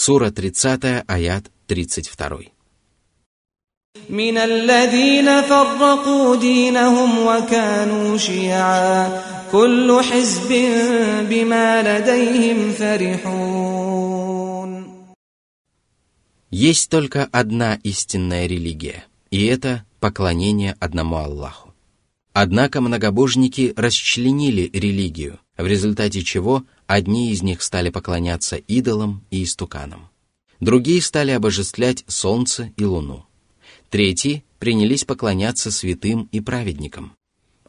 Сура 30, аят 32. من الذين فرقوا دينهم وكانوا شيعا كل حزب بما لديهم فرحون Есть только одна истинная религия, и это поклонение одному Аллаху. Однако многобожники расчленили религию, в результате чего одни из них стали поклоняться идолам и истуканам. Другие стали обожествлять солнце и луну. Третьи принялись поклоняться святым и праведникам.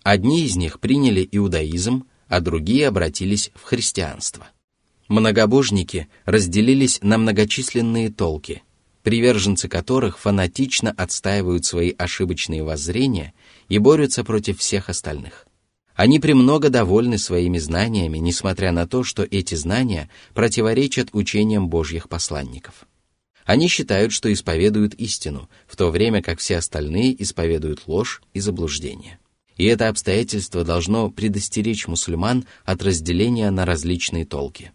Одни из них приняли иудаизм, а другие обратились в христианство. Многобожники разделились на многочисленные толки, приверженцы которых фанатично отстаивают свои ошибочные воззрения и борются против всех остальных. Они премного довольны своими знаниями, несмотря на то, что эти знания противоречат учениям Божьих посланников. Они считают, что исповедуют истину, в то время как все остальные исповедуют ложь и заблуждение. И это обстоятельство должно предостеречь мусульман от разделения на различные толки.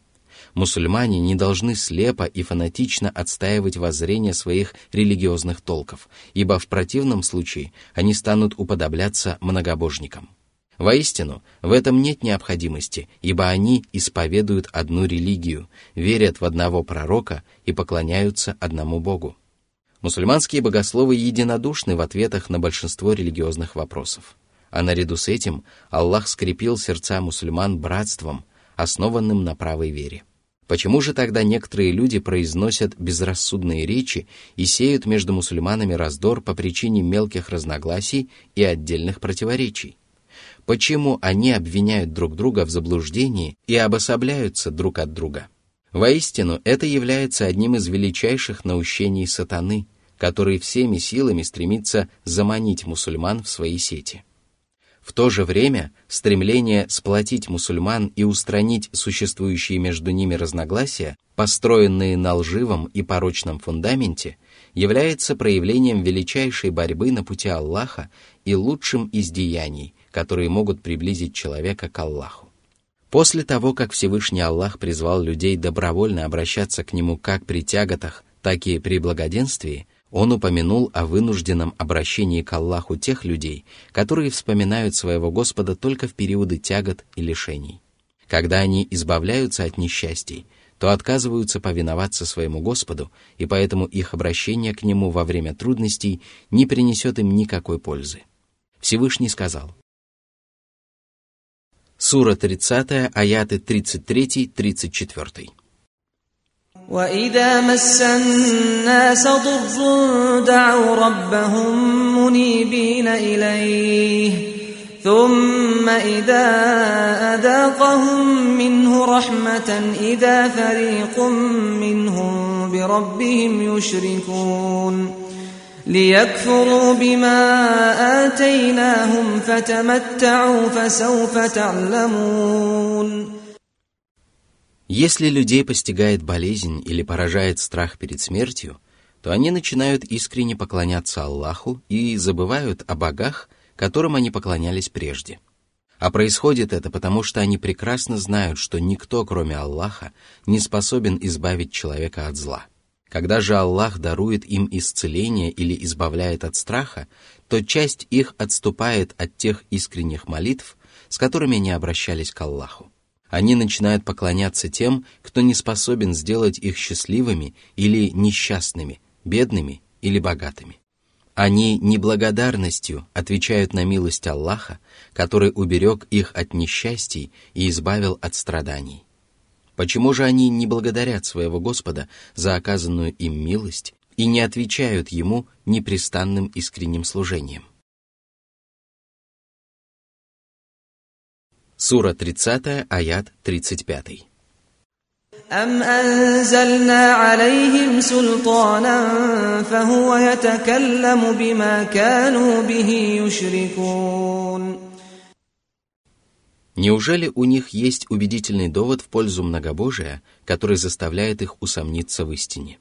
Мусульмане не должны слепо и фанатично отстаивать воззрение своих религиозных толков, ибо в противном случае они станут уподобляться многобожникам. Воистину, в этом нет необходимости, ибо они исповедуют одну религию, верят в одного пророка и поклоняются одному Богу. Мусульманские богословы единодушны в ответах на большинство религиозных вопросов. А наряду с этим Аллах скрепил сердца мусульман братством, основанным на правой вере. Почему же тогда некоторые люди произносят безрассудные речи и сеют между мусульманами раздор по причине мелких разногласий и отдельных противоречий? Почему они обвиняют друг друга в заблуждении и обособляются друг от друга? Воистину, это является одним из величайших наущений сатаны, который всеми силами стремится заманить мусульман в свои сети. В то же время стремление сплотить мусульман и устранить существующие между ними разногласия, построенные на лживом и порочном фундаменте, является проявлением величайшей борьбы на пути Аллаха и лучшим из деяний, которые могут приблизить человека к Аллаху. После того, как Всевышний Аллах призвал людей добровольно обращаться к Нему как при тяготах, так и при благоденствии, он упомянул о вынужденном обращении к Аллаху тех людей, которые вспоминают своего Господа только в периоды тягот и лишений. Когда они избавляются от несчастий, то отказываются повиноваться своему Господу, и поэтому их обращение к Нему во время трудностей не принесет им никакой пользы. Всевышний сказал, Сура 30, аяты 33-34. وإذا مس الناس ضر دعوا ربهم منيبين إليه ثم إذا أذاقهم منه رحمة إذا فريق منهم بربهم يشركون ليكفروا بما آتيناهم فتمتعوا فسوف تعلمون Если людей постигает болезнь или поражает страх перед смертью, то они начинают искренне поклоняться Аллаху и забывают о богах, которым они поклонялись прежде. А происходит это потому, что они прекрасно знают, что никто, кроме Аллаха, не способен избавить человека от зла. Когда же Аллах дарует им исцеление или избавляет от страха, то часть их отступает от тех искренних молитв, с которыми они обращались к Аллаху они начинают поклоняться тем, кто не способен сделать их счастливыми или несчастными, бедными или богатыми. Они неблагодарностью отвечают на милость Аллаха, который уберег их от несчастий и избавил от страданий. Почему же они не благодарят своего Господа за оказанную им милость и не отвечают Ему непрестанным искренним служением? Сура 30, аят 35. أم أنزلنا عليهم سلطانا فهو يتكلم بما كانوا به يشركون Неужели у них есть убедительный довод в пользу многобожия, который заставляет их усомниться в истине?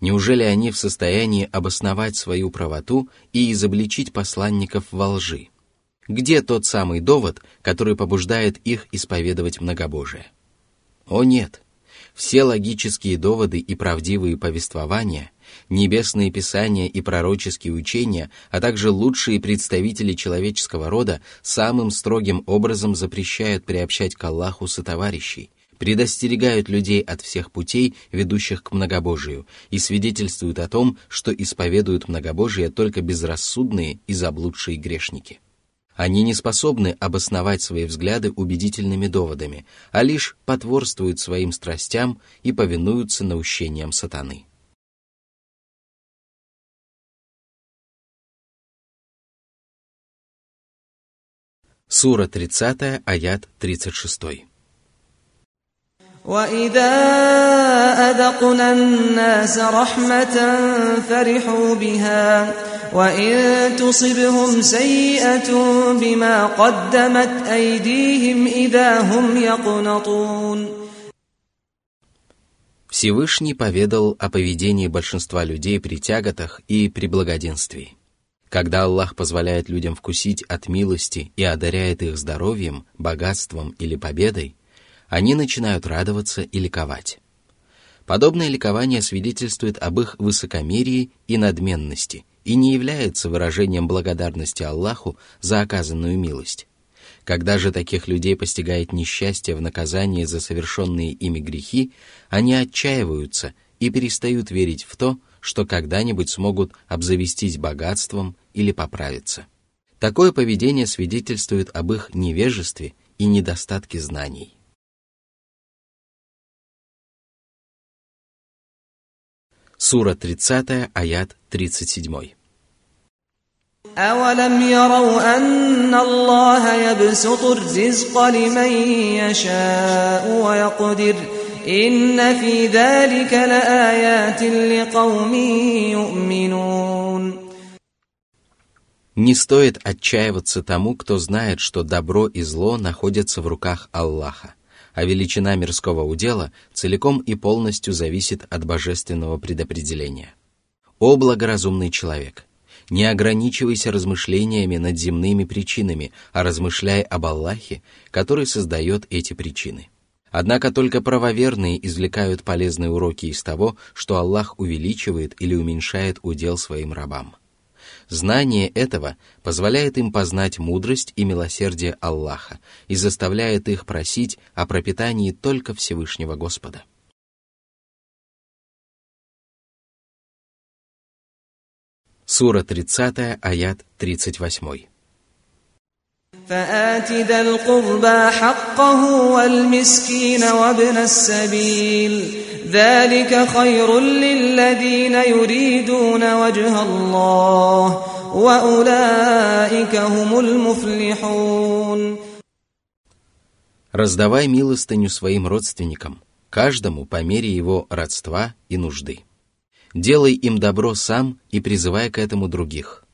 Неужели они в состоянии обосновать свою правоту и изобличить посланников во лжи? Где тот самый довод, который побуждает их исповедовать многобожие? О нет! Все логические доводы и правдивые повествования, небесные писания и пророческие учения, а также лучшие представители человеческого рода самым строгим образом запрещают приобщать к Аллаху сотоварищей, предостерегают людей от всех путей, ведущих к многобожию, и свидетельствуют о том, что исповедуют многобожие только безрассудные и заблудшие грешники. Они не способны обосновать свои взгляды убедительными доводами, а лишь потворствуют своим страстям и повинуются наущениям сатаны. Сура 30, аят 36. وإذا أذقنا الناس رحمة فرحوا بها وإن تصبهم سيئة بما قدمت أيديهم إذا هم يقنطون Всевышний поведал о поведении большинства людей при тяготах и при благоденствии. Когда Аллах позволяет людям вкусить от милости и одаряет их здоровьем, богатством или победой, они начинают радоваться и ликовать. Подобное ликование свидетельствует об их высокомерии и надменности и не является выражением благодарности Аллаху за оказанную милость. Когда же таких людей постигает несчастье в наказании за совершенные ими грехи, они отчаиваются и перестают верить в то, что когда-нибудь смогут обзавестись богатством или поправиться. Такое поведение свидетельствует об их невежестве и недостатке знаний. Сура 30, аят 37. أولم يروا أن الله يبسط الرزق لمن يشاء ويقدر إن في ذلك لآيات لقوم يؤمنون Не стоит отчаиваться тому, кто знает, что добро и зло находятся в руках Аллаха а величина мирского удела целиком и полностью зависит от божественного предопределения. О благоразумный человек! Не ограничивайся размышлениями над земными причинами, а размышляй об Аллахе, который создает эти причины. Однако только правоверные извлекают полезные уроки из того, что Аллах увеличивает или уменьшает удел своим рабам. Знание этого позволяет им познать мудрость и милосердие Аллаха и заставляет их просить о пропитании только Всевышнего Господа. Сура 30, аят 38. فآت ذا القربى حقه والمسكين وابن السبيل ذلك خير للذين يريدون وجه الله وأولئك هم المفلحون Раздавай милостыню своим родственникам, каждому по мере его родства и нужды. Делай им добро сам и призывай к этому других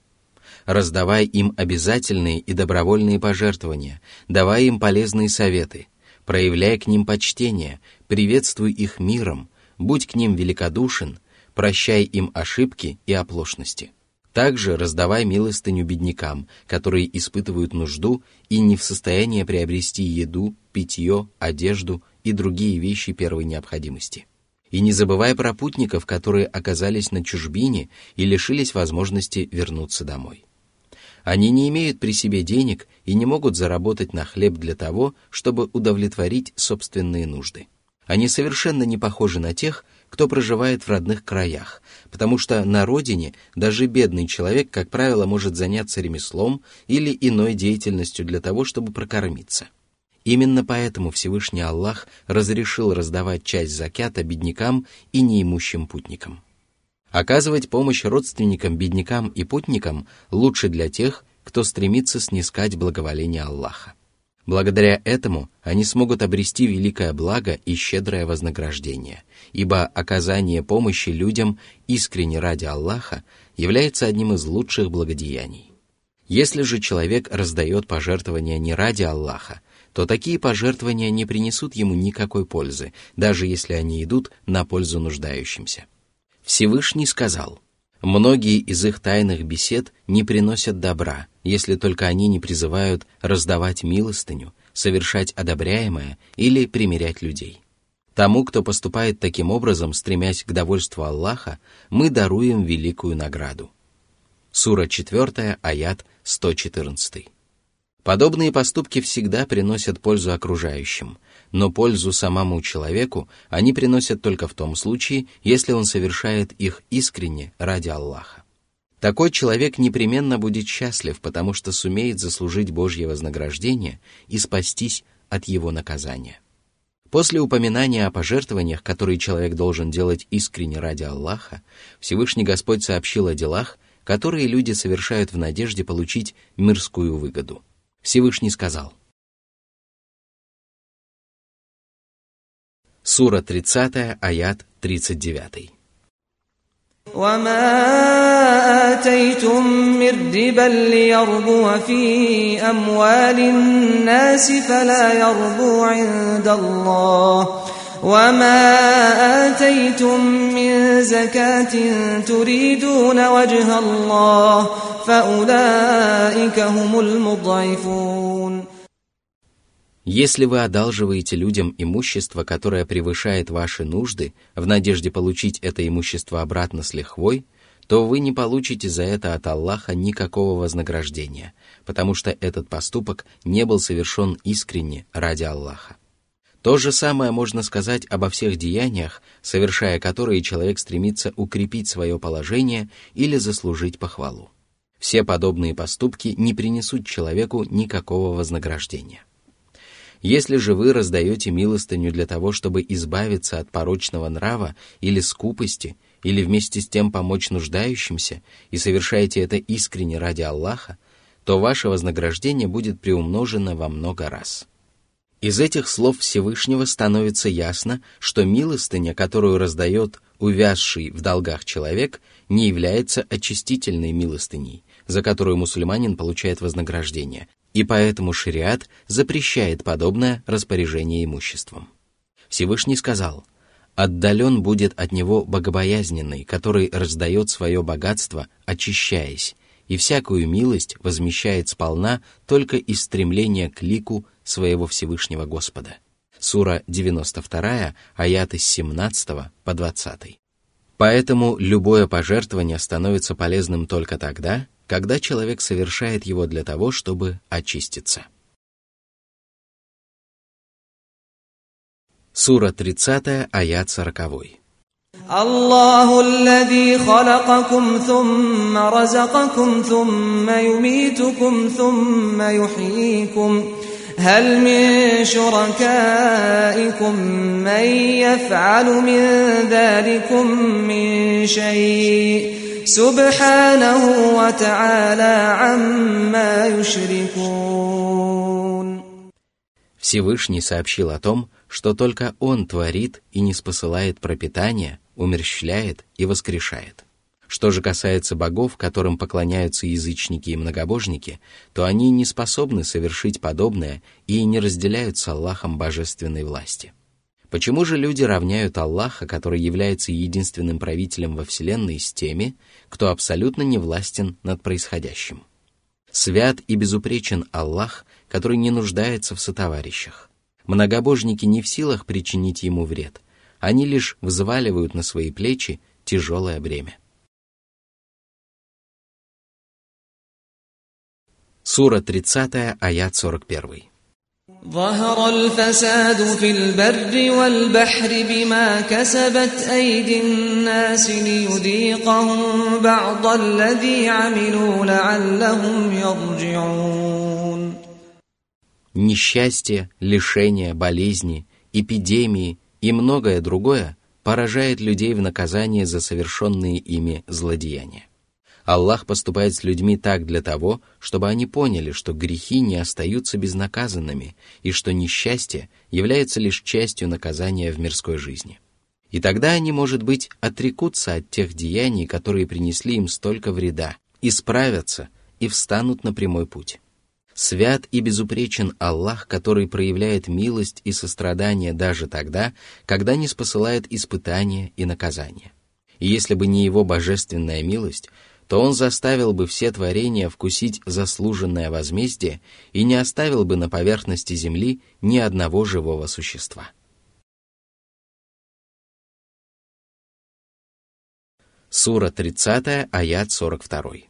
раздавай им обязательные и добровольные пожертвования, давай им полезные советы, проявляй к ним почтение, приветствуй их миром, будь к ним великодушен, прощай им ошибки и оплошности. Также раздавай милостыню беднякам, которые испытывают нужду и не в состоянии приобрести еду, питье, одежду и другие вещи первой необходимости. И не забывай про путников, которые оказались на чужбине и лишились возможности вернуться домой. Они не имеют при себе денег и не могут заработать на хлеб для того, чтобы удовлетворить собственные нужды. Они совершенно не похожи на тех, кто проживает в родных краях, потому что на родине даже бедный человек, как правило, может заняться ремеслом или иной деятельностью для того, чтобы прокормиться. Именно поэтому Всевышний Аллах разрешил раздавать часть закята беднякам и неимущим путникам. Оказывать помощь родственникам, беднякам и путникам лучше для тех, кто стремится снискать благоволение Аллаха. Благодаря этому они смогут обрести великое благо и щедрое вознаграждение, ибо оказание помощи людям искренне ради Аллаха является одним из лучших благодеяний. Если же человек раздает пожертвования не ради Аллаха, то такие пожертвования не принесут ему никакой пользы, даже если они идут на пользу нуждающимся. Всевышний сказал, «Многие из их тайных бесед не приносят добра, если только они не призывают раздавать милостыню, совершать одобряемое или примирять людей». Тому, кто поступает таким образом, стремясь к довольству Аллаха, мы даруем великую награду. Сура 4, аят 114. Подобные поступки всегда приносят пользу окружающим, но пользу самому человеку они приносят только в том случае, если он совершает их искренне ради Аллаха. Такой человек непременно будет счастлив, потому что сумеет заслужить Божье вознаграждение и спастись от его наказания. После упоминания о пожертвованиях, которые человек должен делать искренне ради Аллаха, Всевышний Господь сообщил о делах, которые люди совершают в надежде получить мирскую выгоду. Всевышний сказал. Сура 30, аят 39. وما آتيتم من ربا ليربو في أموال الناس فلا يربو عند الله وما آتيتم من زكاة تريدون وجه الله فأولئك هم المضعفون Если вы одалживаете людям имущество, которое превышает ваши нужды, в надежде получить это имущество обратно с лихвой, то вы не получите за это от Аллаха никакого вознаграждения, потому что этот поступок не был совершен искренне ради Аллаха. То же самое можно сказать обо всех деяниях, совершая которые человек стремится укрепить свое положение или заслужить похвалу. Все подобные поступки не принесут человеку никакого вознаграждения. Если же вы раздаете милостыню для того, чтобы избавиться от порочного нрава или скупости, или вместе с тем помочь нуждающимся, и совершаете это искренне ради Аллаха, то ваше вознаграждение будет приумножено во много раз. Из этих слов Всевышнего становится ясно, что милостыня, которую раздает увязший в долгах человек, не является очистительной милостыней, за которую мусульманин получает вознаграждение, и поэтому шариат запрещает подобное распоряжение имуществом. Всевышний сказал, «Отдален будет от него богобоязненный, который раздает свое богатство, очищаясь, и всякую милость возмещает сполна только из стремления к лику своего Всевышнего Господа». Сура 92, аяты с 17 по 20. Поэтому любое пожертвование становится полезным только тогда, когда человек совершает его для того, чтобы очиститься. Сура 30, аят 40. الله الذي خلقكم ثم رزقكم ثم يميتكم ثم يحييكم هل من شركائكم من يفعل من ذلكم من شيء سبحانه وتعالى عما يشركون Всевышний сообщил о том, что только Он творит и не спосылает пропитание, умерщвляет и воскрешает. Что же касается богов, которым поклоняются язычники и многобожники, то они не способны совершить подобное и не разделяют с Аллахом божественной власти. Почему же люди равняют Аллаха, который является единственным правителем во Вселенной, с теми, кто абсолютно не властен над происходящим? Свят и безупречен Аллах, который не нуждается в сотоварищах. Многобожники не в силах причинить ему вред, они лишь взваливают на свои плечи тяжелое бремя. Сура 30, аят 41. ظهر الفساد في البر والبحر بما كسبت أيدي الناس ليذيقهم بعض الذي عملوا لعلهم يرجعون Несчастье, лишения, болезни, эпидемии и многое другое поражает людей в наказание за совершенные ими злодеяния. Аллах поступает с людьми так для того, чтобы они поняли, что грехи не остаются безнаказанными и что несчастье является лишь частью наказания в мирской жизни. И тогда они, может быть, отрекутся от тех деяний, которые принесли им столько вреда, исправятся и встанут на прямой путь. Свят и безупречен Аллах, который проявляет милость и сострадание даже тогда, когда не спосылает испытания и наказания. И если бы не его божественная милость, то он заставил бы все творения вкусить заслуженное возмездие и не оставил бы на поверхности земли ни одного живого существа. Сура 30, аят 42.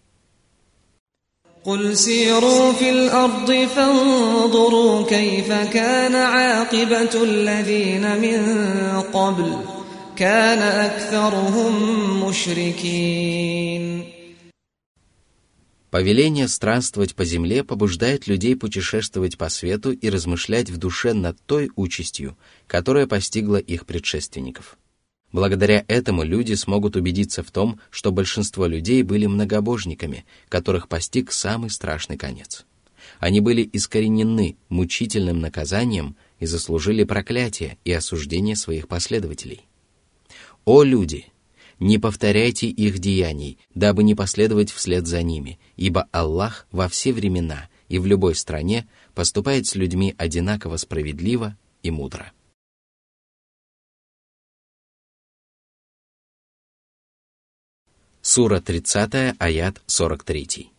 قُلْ سيروا في الأرض فانظروا كيف كان عاقبة الذين من قبل كان أكثرهم مشركين Повеление странствовать по земле побуждает людей путешествовать по свету и размышлять в душе над той участью, которая постигла их предшественников. Благодаря этому люди смогут убедиться в том, что большинство людей были многобожниками, которых постиг самый страшный конец. Они были искоренены мучительным наказанием и заслужили проклятие и осуждение своих последователей. О люди! Не повторяйте их деяний, дабы не последовать вслед за ними, ибо Аллах во все времена и в любой стране поступает с людьми одинаково справедливо и мудро. Сура 30, аят 43.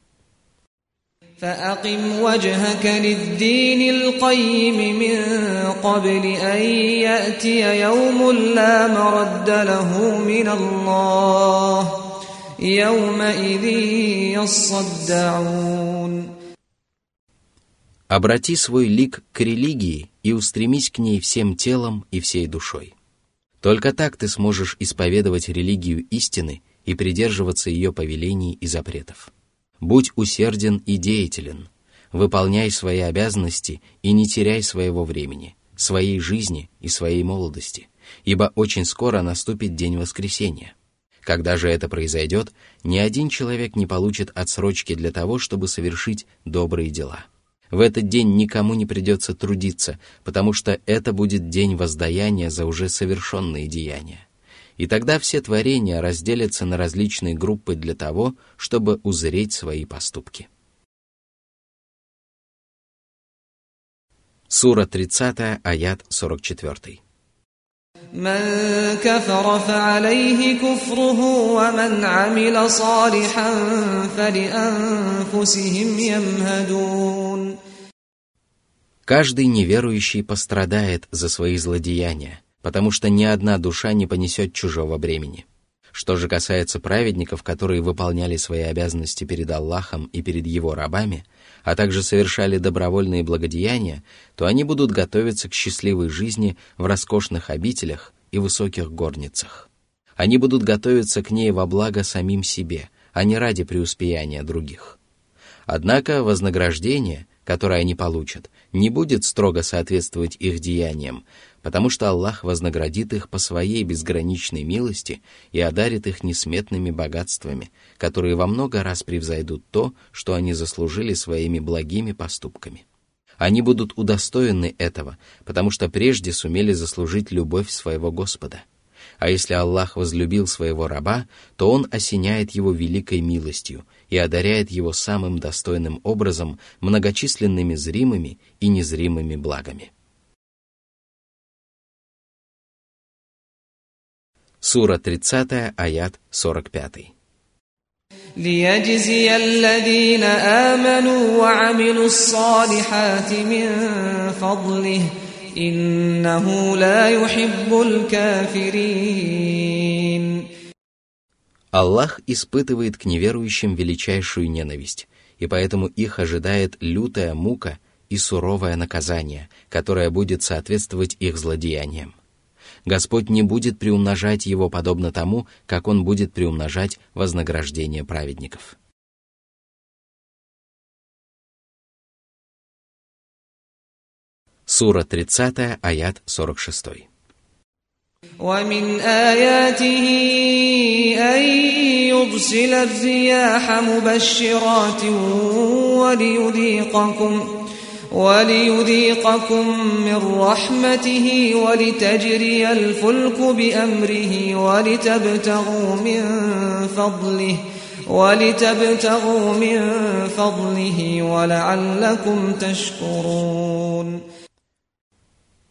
فأقم وجهك للدين القيم من قبل أن يأتي يوم لا مرد له من الله يومئذ يصدعون Обрати свой лик к религии и устремись к ней всем телом и всей душой. Только так ты сможешь исповедовать религию истины и придерживаться ее повелений и запретов. Будь усерден и деятелен, выполняй свои обязанности и не теряй своего времени, своей жизни и своей молодости, ибо очень скоро наступит день воскресения. Когда же это произойдет, ни один человек не получит отсрочки для того, чтобы совершить добрые дела. В этот день никому не придется трудиться, потому что это будет день воздаяния за уже совершенные деяния И тогда все творения разделятся на различные группы для того, чтобы узреть свои поступки. Сура 30, аят 44. من كفر فعليه كفره ومن عمل صالحا فلأنفسهم يمهدون Каждый неверующий пострадает за свои злодеяния, потому что ни одна душа не понесет чужого бремени. Что же касается праведников, которые выполняли свои обязанности перед Аллахом и перед Его рабами, а также совершали добровольные благодеяния, то они будут готовиться к счастливой жизни в роскошных обителях и высоких горницах. Они будут готовиться к ней во благо самим себе, а не ради преуспеяния других. Однако вознаграждение, которое они получат, не будет строго соответствовать их деяниям, потому что Аллах вознаградит их по своей безграничной милости и одарит их несметными богатствами, которые во много раз превзойдут то, что они заслужили своими благими поступками. Они будут удостоены этого, потому что прежде сумели заслужить любовь своего Господа. А если Аллах возлюбил своего раба, то Он осеняет его великой милостью и одаряет его самым достойным образом многочисленными зримыми и незримыми благами. Сура 30, аят 45. ليجزي الذين آمنوا وعملوا الصالحات من فضله إنه لا يحب الكافرين Аллах испытывает к неверующим величайшую ненависть, и поэтому их ожидает лютая мука и суровое наказание, которое будет соответствовать их злодеяниям. Господь не будет приумножать его подобно тому, как Он будет приумножать вознаграждение праведников. Сура 30, аят 46. ومن آياته أن يرسل الرياح مبشرات وليذيقكم وليذيقكم من رحمته ولتجري الفلك بأمره ولتبتغوا من فضله ولتبتغوا من فضله ولعلكم تشكرون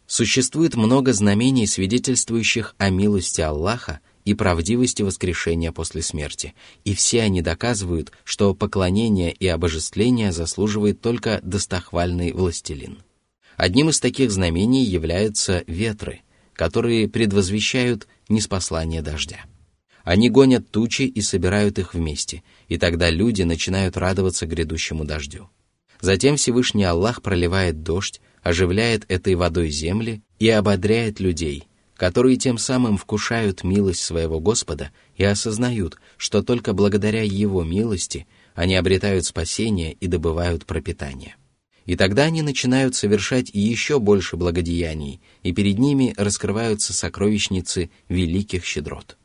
Существует много знамений, свидетельствующих о милости Аллаха и правдивости воскрешения после смерти, и все они доказывают, что поклонение и обожествление заслуживает только достохвальный властелин. Одним из таких знамений являются ветры, которые предвозвещают неспослание дождя. Они гонят тучи и собирают их вместе, и тогда люди начинают радоваться грядущему дождю. Затем Всевышний Аллах проливает дождь, оживляет этой водой земли и ободряет людей, которые тем самым вкушают милость своего Господа и осознают, что только благодаря Его милости они обретают спасение и добывают пропитание. И тогда они начинают совершать еще больше благодеяний, и перед ними раскрываются сокровищницы великих щедрот.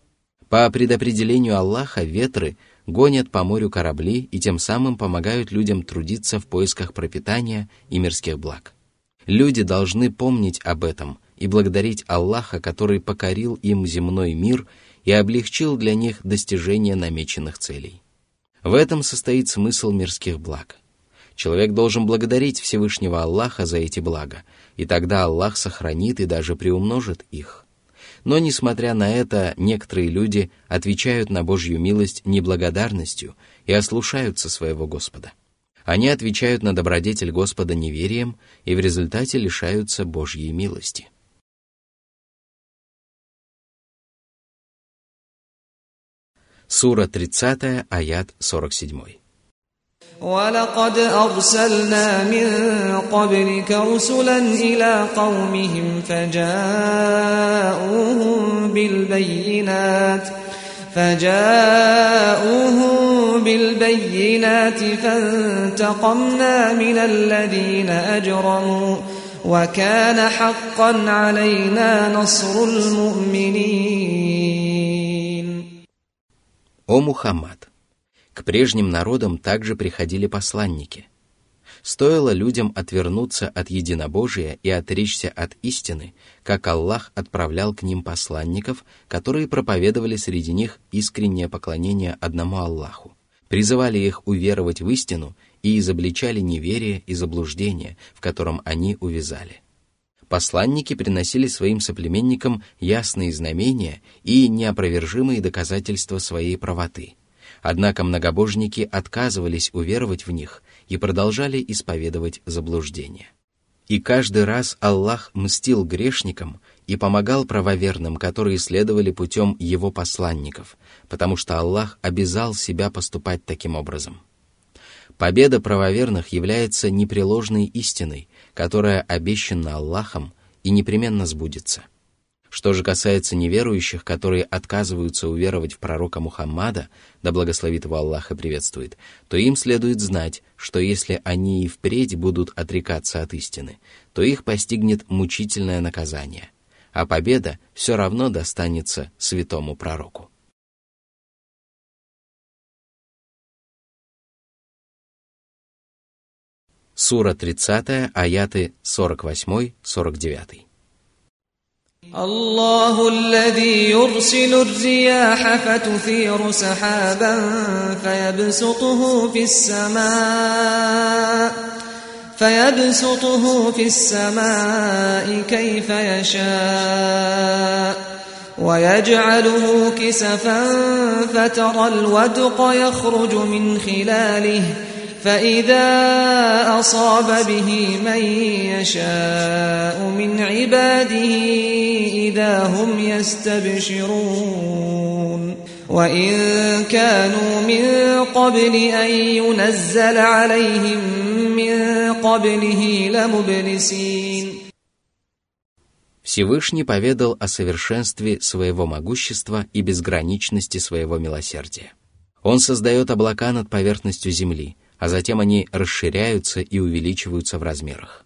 По предопределению Аллаха ветры гонят по морю корабли и тем самым помогают людям трудиться в поисках пропитания и мирских благ. Люди должны помнить об этом и благодарить Аллаха, который покорил им земной мир и облегчил для них достижение намеченных целей. В этом состоит смысл мирских благ. Человек должен благодарить Всевышнего Аллаха за эти блага, и тогда Аллах сохранит и даже приумножит их. Но, несмотря на это, некоторые люди отвечают на Божью милость неблагодарностью и ослушаются своего Господа. Они отвечают на добродетель Господа неверием и в результате лишаются Божьей милости. Сура 30, аят 47. ولقد أرسلنا من قبلك رسلا إلى قومهم فجاءوهم بالبينات فجاءوهم بالبينات فانتقمنا من الذين أجرموا وكان حقا علينا نصر المؤمنين О Мухаммад! К прежним народам также приходили посланники. Стоило людям отвернуться от единобожия и отречься от истины, как Аллах отправлял к ним посланников, которые проповедовали среди них искреннее поклонение одному Аллаху, призывали их уверовать в истину и изобличали неверие и заблуждение, в котором они увязали. Посланники приносили своим соплеменникам ясные знамения и неопровержимые доказательства своей правоты – Однако многобожники отказывались уверовать в них и продолжали исповедовать заблуждение. И каждый раз Аллах мстил грешникам и помогал правоверным, которые следовали путем его посланников, потому что Аллах обязал себя поступать таким образом. Победа правоверных является непреложной истиной, которая обещана Аллахом и непременно сбудется – что же касается неверующих, которые отказываются уверовать в пророка Мухаммада, да благословит его Аллах и приветствует, то им следует знать, что если они и впредь будут отрекаться от истины, то их постигнет мучительное наказание, а победа все равно достанется святому пророку. Сура 30, аяты 48-49. الله الذي يرسل الرياح فتثير سحابا فيبسطه في السماء فيبسطه في السماء كيف يشاء ويجعله كسفا فترى الودق يخرج من خلاله فإذا أصاب به من يشاء من عباده إذا هم يستبشرون وإن كانوا من قبل أن ينزل عليهم من قبله لمبلسين Всевышний поведал о совершенстве своего могущества и безграничности своего милосердия. Он создает облака над поверхностью земли, а затем они расширяются и увеличиваются в размерах.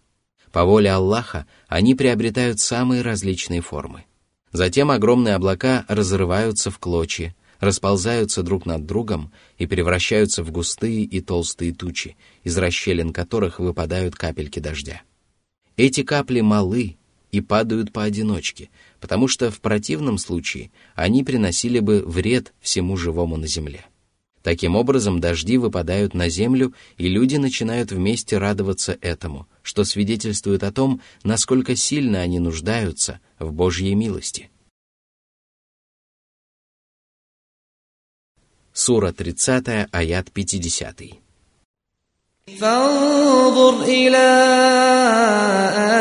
По воле Аллаха они приобретают самые различные формы. Затем огромные облака разрываются в клочья, расползаются друг над другом и превращаются в густые и толстые тучи, из расщелин которых выпадают капельки дождя. Эти капли малы и падают поодиночке, потому что в противном случае они приносили бы вред всему живому на земле. Таким образом, дожди выпадают на землю, и люди начинают вместе радоваться этому, что свидетельствует о том, насколько сильно они нуждаются в Божьей милости. Сура 30, аят 50. فانظر إلى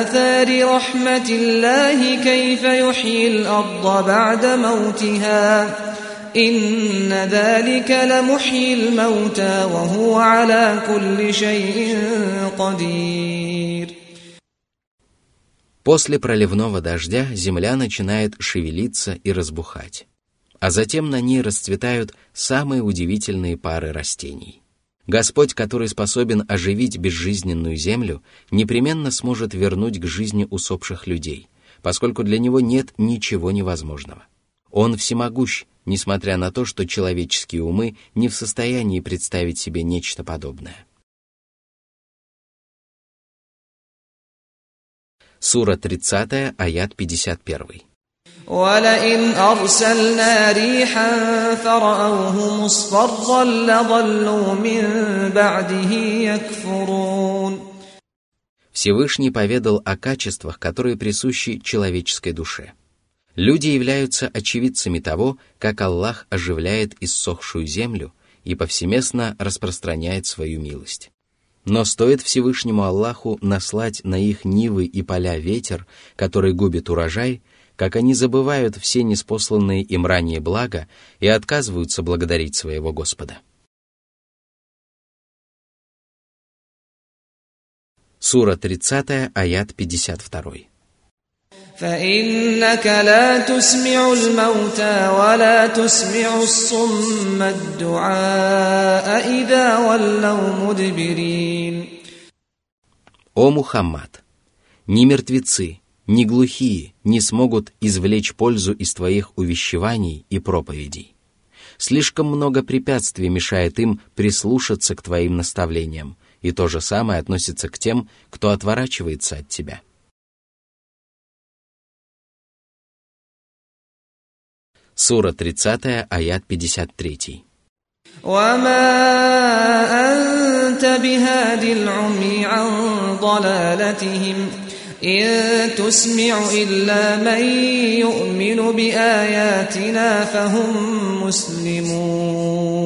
آثار رحمة الله كيف يحيي الأرض بعد موتها إن ذلك لمحيي الموتى وهو على كل شيء قدير После проливного дождя земля начинает шевелиться и разбухать, а затем на ней расцветают самые удивительные пары растений. Господь, который способен оживить безжизненную землю, непременно сможет вернуть к жизни усопших людей, поскольку для него нет ничего невозможного. Он всемогущ, несмотря на то, что человеческие умы не в состоянии представить себе нечто подобное. Сура 30, аят 51. ولئن أرسلنا ريحا فرأوه مصفرا لظلوا من بعده يكفرون Всевышний поведал о качествах, которые присущи человеческой душе. Люди являются очевидцами того, как Аллах оживляет иссохшую землю и повсеместно распространяет свою милость. Но стоит Всевышнему Аллаху наслать на их нивы и поля ветер, который губит урожай, как они забывают все неспосланные им ранее блага и отказываются благодарить своего Господа. Сура 30, аят 52. فإنك لا تسمع الموتى ولا تسمع الصم الدعاء إذا ولوا مدبرين О Мухаммад! Ни мертвецы, ни глухие не смогут извлечь пользу из твоих увещеваний и проповедей. Слишком много препятствий мешает им прислушаться к твоим наставлениям, и то же самое относится к тем, кто отворачивается от тебя. Сура 30, аят 53. وما أنت بهاد العمي عن ضلالتهم إن تسمع إلا من يؤمن بآياتنا فهم مسلمون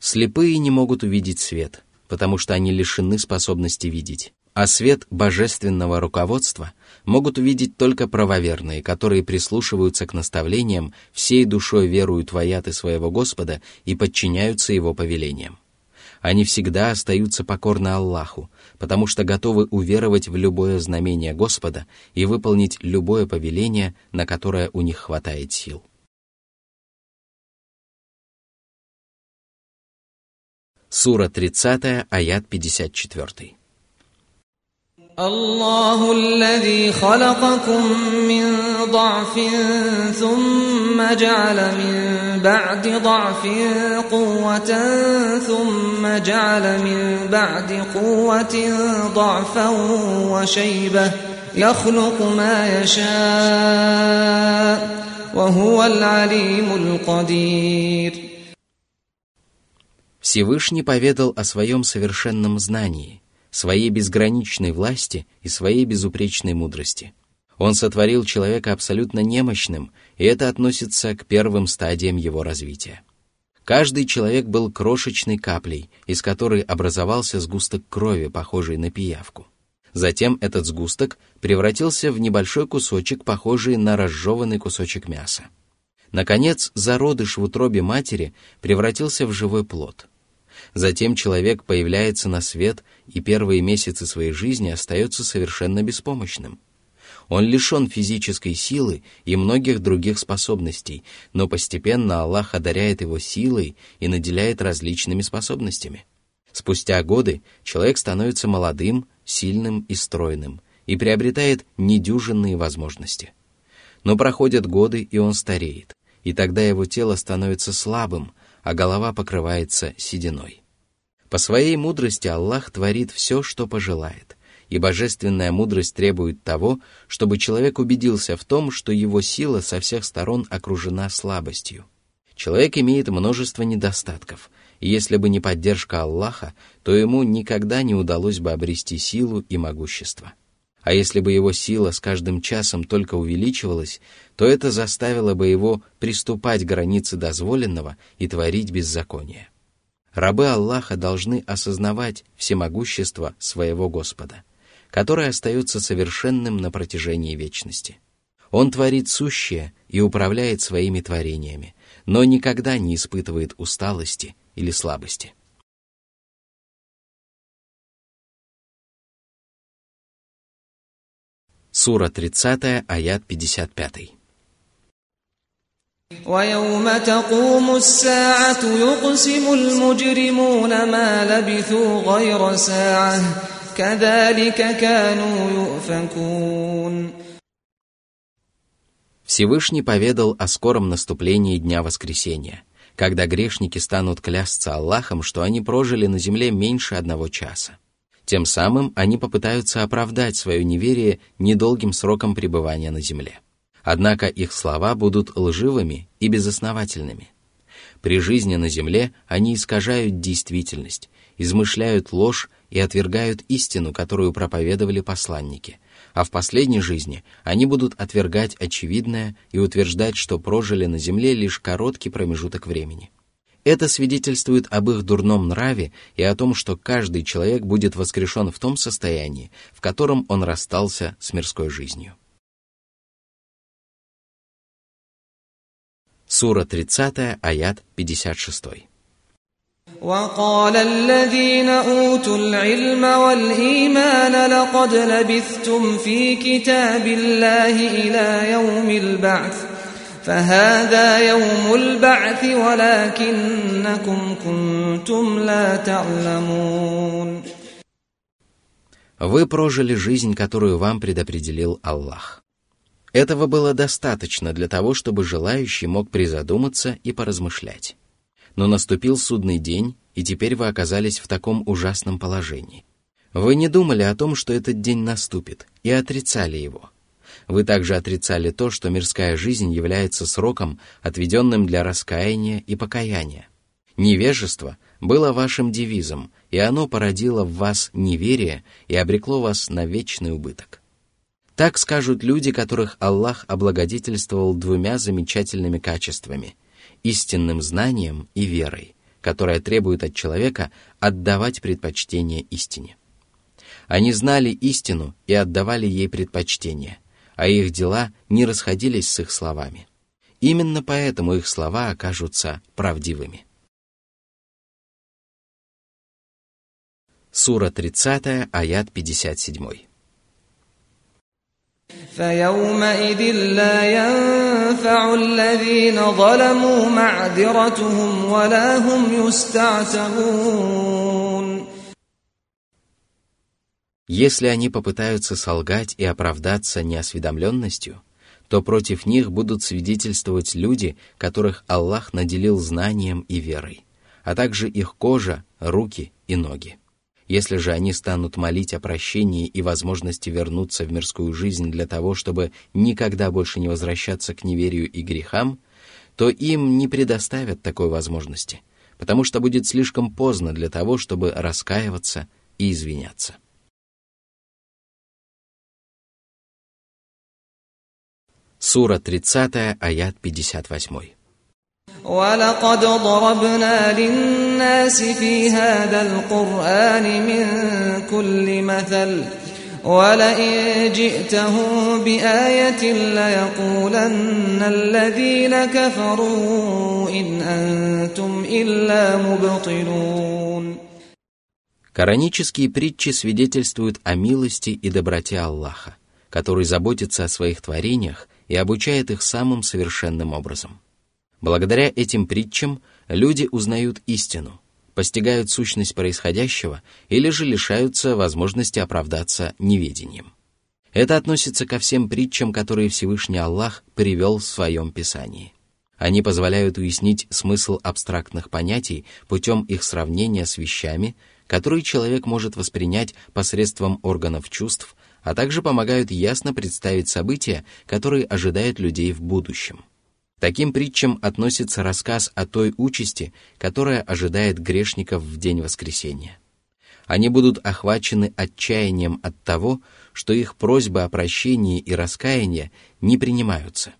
Слепые не могут увидеть свет, потому что они лишены способности видеть. А свет божественного руководства могут увидеть только правоверные, которые прислушиваются к наставлениям, всей душой веруют в аяты своего Господа и подчиняются Его повелениям. Они всегда остаются покорны Аллаху, потому что готовы уверовать в любое знамение Господа и выполнить любое повеление, на которое у них хватает сил. Сура 30, аят 54. الله الذي خلقكم من ضعف ثم جعل من بعد ضعف قوة ثم جعل من بعد قوة ضعفا وشيبة يخلق ما يشاء وهو العليم القدير Всевышний поведал о своем совершенном знании – своей безграничной власти и своей безупречной мудрости. Он сотворил человека абсолютно немощным, и это относится к первым стадиям его развития. Каждый человек был крошечной каплей, из которой образовался сгусток крови, похожий на пиявку. Затем этот сгусток превратился в небольшой кусочек, похожий на разжеванный кусочек мяса. Наконец, зародыш в утробе матери превратился в живой плод – Затем человек появляется на свет и первые месяцы своей жизни остается совершенно беспомощным. Он лишен физической силы и многих других способностей, но постепенно Аллах одаряет его силой и наделяет различными способностями. Спустя годы человек становится молодым, сильным и стройным и приобретает недюжинные возможности. Но проходят годы, и он стареет, и тогда его тело становится слабым, а голова покрывается сединой. По своей мудрости Аллах творит все, что пожелает, и божественная мудрость требует того, чтобы человек убедился в том, что его сила со всех сторон окружена слабостью. Человек имеет множество недостатков, и если бы не поддержка Аллаха, то ему никогда не удалось бы обрести силу и могущество. А если бы его сила с каждым часом только увеличивалась, то это заставило бы его приступать к границе дозволенного и творить беззаконие. Рабы Аллаха должны осознавать всемогущество своего Господа, которое остается совершенным на протяжении вечности. Он творит сущее и управляет своими творениями, но никогда не испытывает усталости или слабости. Сура 30, аят 55. ويوم تقوم الساعة يقسم المجرمون ما لبثوا غير ساعة كذلك كانوا يؤفكون Всевышний поведал о скором наступлении Дня Воскресения, когда грешники станут клясться Аллахом, что они прожили на земле меньше одного часа. Тем самым они попытаются оправдать свое неверие недолгим сроком пребывания на земле. Однако их слова будут лживыми и безосновательными. При жизни на земле они искажают действительность, измышляют ложь и отвергают истину, которую проповедовали посланники, а в последней жизни они будут отвергать очевидное и утверждать, что прожили на земле лишь короткий промежуток времени. Это свидетельствует об их дурном нраве и о том, что каждый человек будет воскрешен в том состоянии, в котором он расстался с мирской жизнью. Сура 30, аят 56. وقال الذين أوتوا العلم والإيمان لقد لبثتم في كتاب الله إلى يوم البعث فهذا يوم البعث ولكنكم كنتم لا تعلمون Вы прожили жизнь, которую вам предопределил Аллах. Этого было достаточно для того, чтобы желающий мог призадуматься и поразмышлять. Но наступил судный день, и теперь вы оказались в таком ужасном положении. Вы не думали о том, что этот день наступит, и отрицали его. Вы также отрицали то, что мирская жизнь является сроком, отведенным для раскаяния и покаяния. Невежество было вашим девизом, и оно породило в вас неверие и обрекло вас на вечный убыток. Так скажут люди, которых Аллах облагодетельствовал двумя замечательными качествами – истинным знанием и верой, которая требует от человека отдавать предпочтение истине. Они знали истину и отдавали ей предпочтение, а их дела не расходились с их словами. Именно поэтому их слова окажутся правдивыми. Сура 30, аят 57. فيومئذ لا ينفع الذين ظلموا معذرتهم ولا هم يستعتبون Если они попытаются солгать и оправдаться неосведомленностью, то против них будут свидетельствовать люди, которых Аллах наделил знанием и верой, а также их кожа, руки и ноги. Если же они станут молить о прощении и возможности вернуться в мирскую жизнь для того, чтобы никогда больше не возвращаться к неверию и грехам, то им не предоставят такой возможности, потому что будет слишком поздно для того, чтобы раскаиваться и извиняться. Сура 30, аят 58. ولقد ضربنا للناس في هذا القرآن من كل مثل ولئن جئتهم بآية ليقولن الذين كفروا إن أنتم إلا مبطلون Коранические притчи свидетельствуют о милости и доброте Аллаха, который заботится о своих творениях и обучает их самым совершенным образом. Благодаря этим притчам люди узнают истину, постигают сущность происходящего или же лишаются возможности оправдаться неведением. Это относится ко всем притчам, которые Всевышний Аллах привел в своем Писании. Они позволяют уяснить смысл абстрактных понятий путем их сравнения с вещами, которые человек может воспринять посредством органов чувств, а также помогают ясно представить события, которые ожидают людей в будущем – таким притчам относится рассказ о той участи, которая ожидает грешников в день воскресения. Они будут охвачены отчаянием от того, что их просьбы о прощении и раскаянии не принимаются.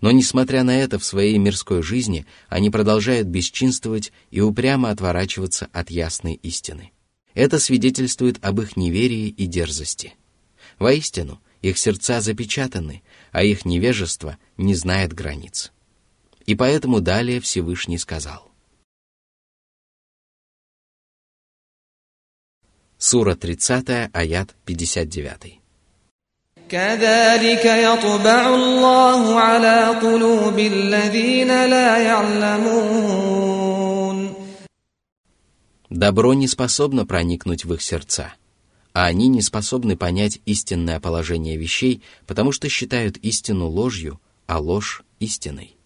Но, несмотря на это, в своей мирской жизни они продолжают бесчинствовать и упрямо отворачиваться от ясной истины. Это свидетельствует об их неверии и дерзости. Воистину, их сердца запечатаны, а их невежество не знает границ. И поэтому далее Всевышний сказал. Сура 30, аят 59. كذلك يطبع الله على قلوب الذين لا يعلمون Добро не способно проникнуть в их сердца, а они не способны понять истинное положение вещей, потому что считают истину ложью, а ложь – истиной.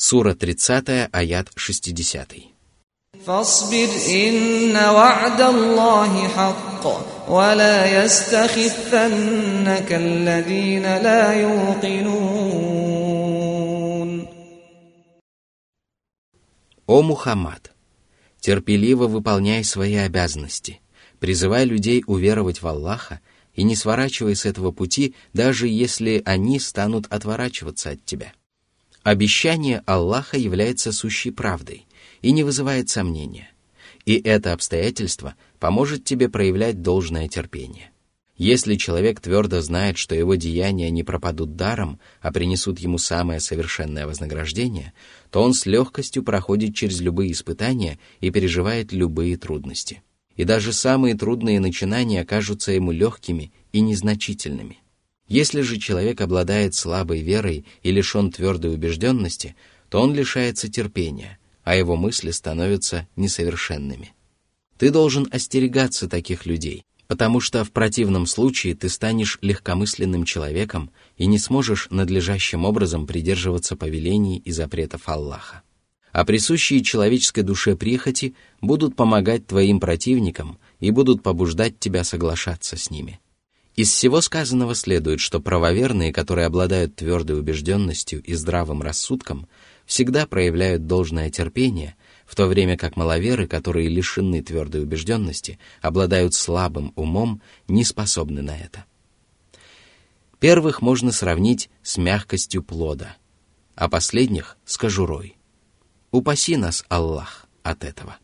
Сура 30, аят 60. فاصبر إن وعد الله حق ولا يستخفنك الذين لا يوقنون О Мухаммад! Терпеливо выполняй свои обязанности, призывай людей уверовать в Аллаха и не сворачивай с этого пути, даже если они станут отворачиваться от тебя. Обещание Аллаха является сущей правдой и не вызывает сомнения. И это обстоятельство поможет тебе проявлять должное терпение. Если человек твердо знает, что его деяния не пропадут даром, а принесут ему самое совершенное вознаграждение, то он с легкостью проходит через любые испытания и переживает любые трудности. И даже самые трудные начинания кажутся ему легкими и незначительными. Если же человек обладает слабой верой и лишен твердой убежденности, то он лишается терпения, а его мысли становятся несовершенными. Ты должен остерегаться таких людей, потому что в противном случае ты станешь легкомысленным человеком и не сможешь надлежащим образом придерживаться повелений и запретов Аллаха. А присущие человеческой душе прихоти будут помогать твоим противникам и будут побуждать тебя соглашаться с ними. Из всего сказанного следует, что правоверные, которые обладают твердой убежденностью и здравым рассудком, всегда проявляют должное терпение, в то время как маловеры, которые лишены твердой убежденности, обладают слабым умом, не способны на это. Первых можно сравнить с мягкостью плода, а последних — с кожурой. Упаси нас, Аллах, от этого.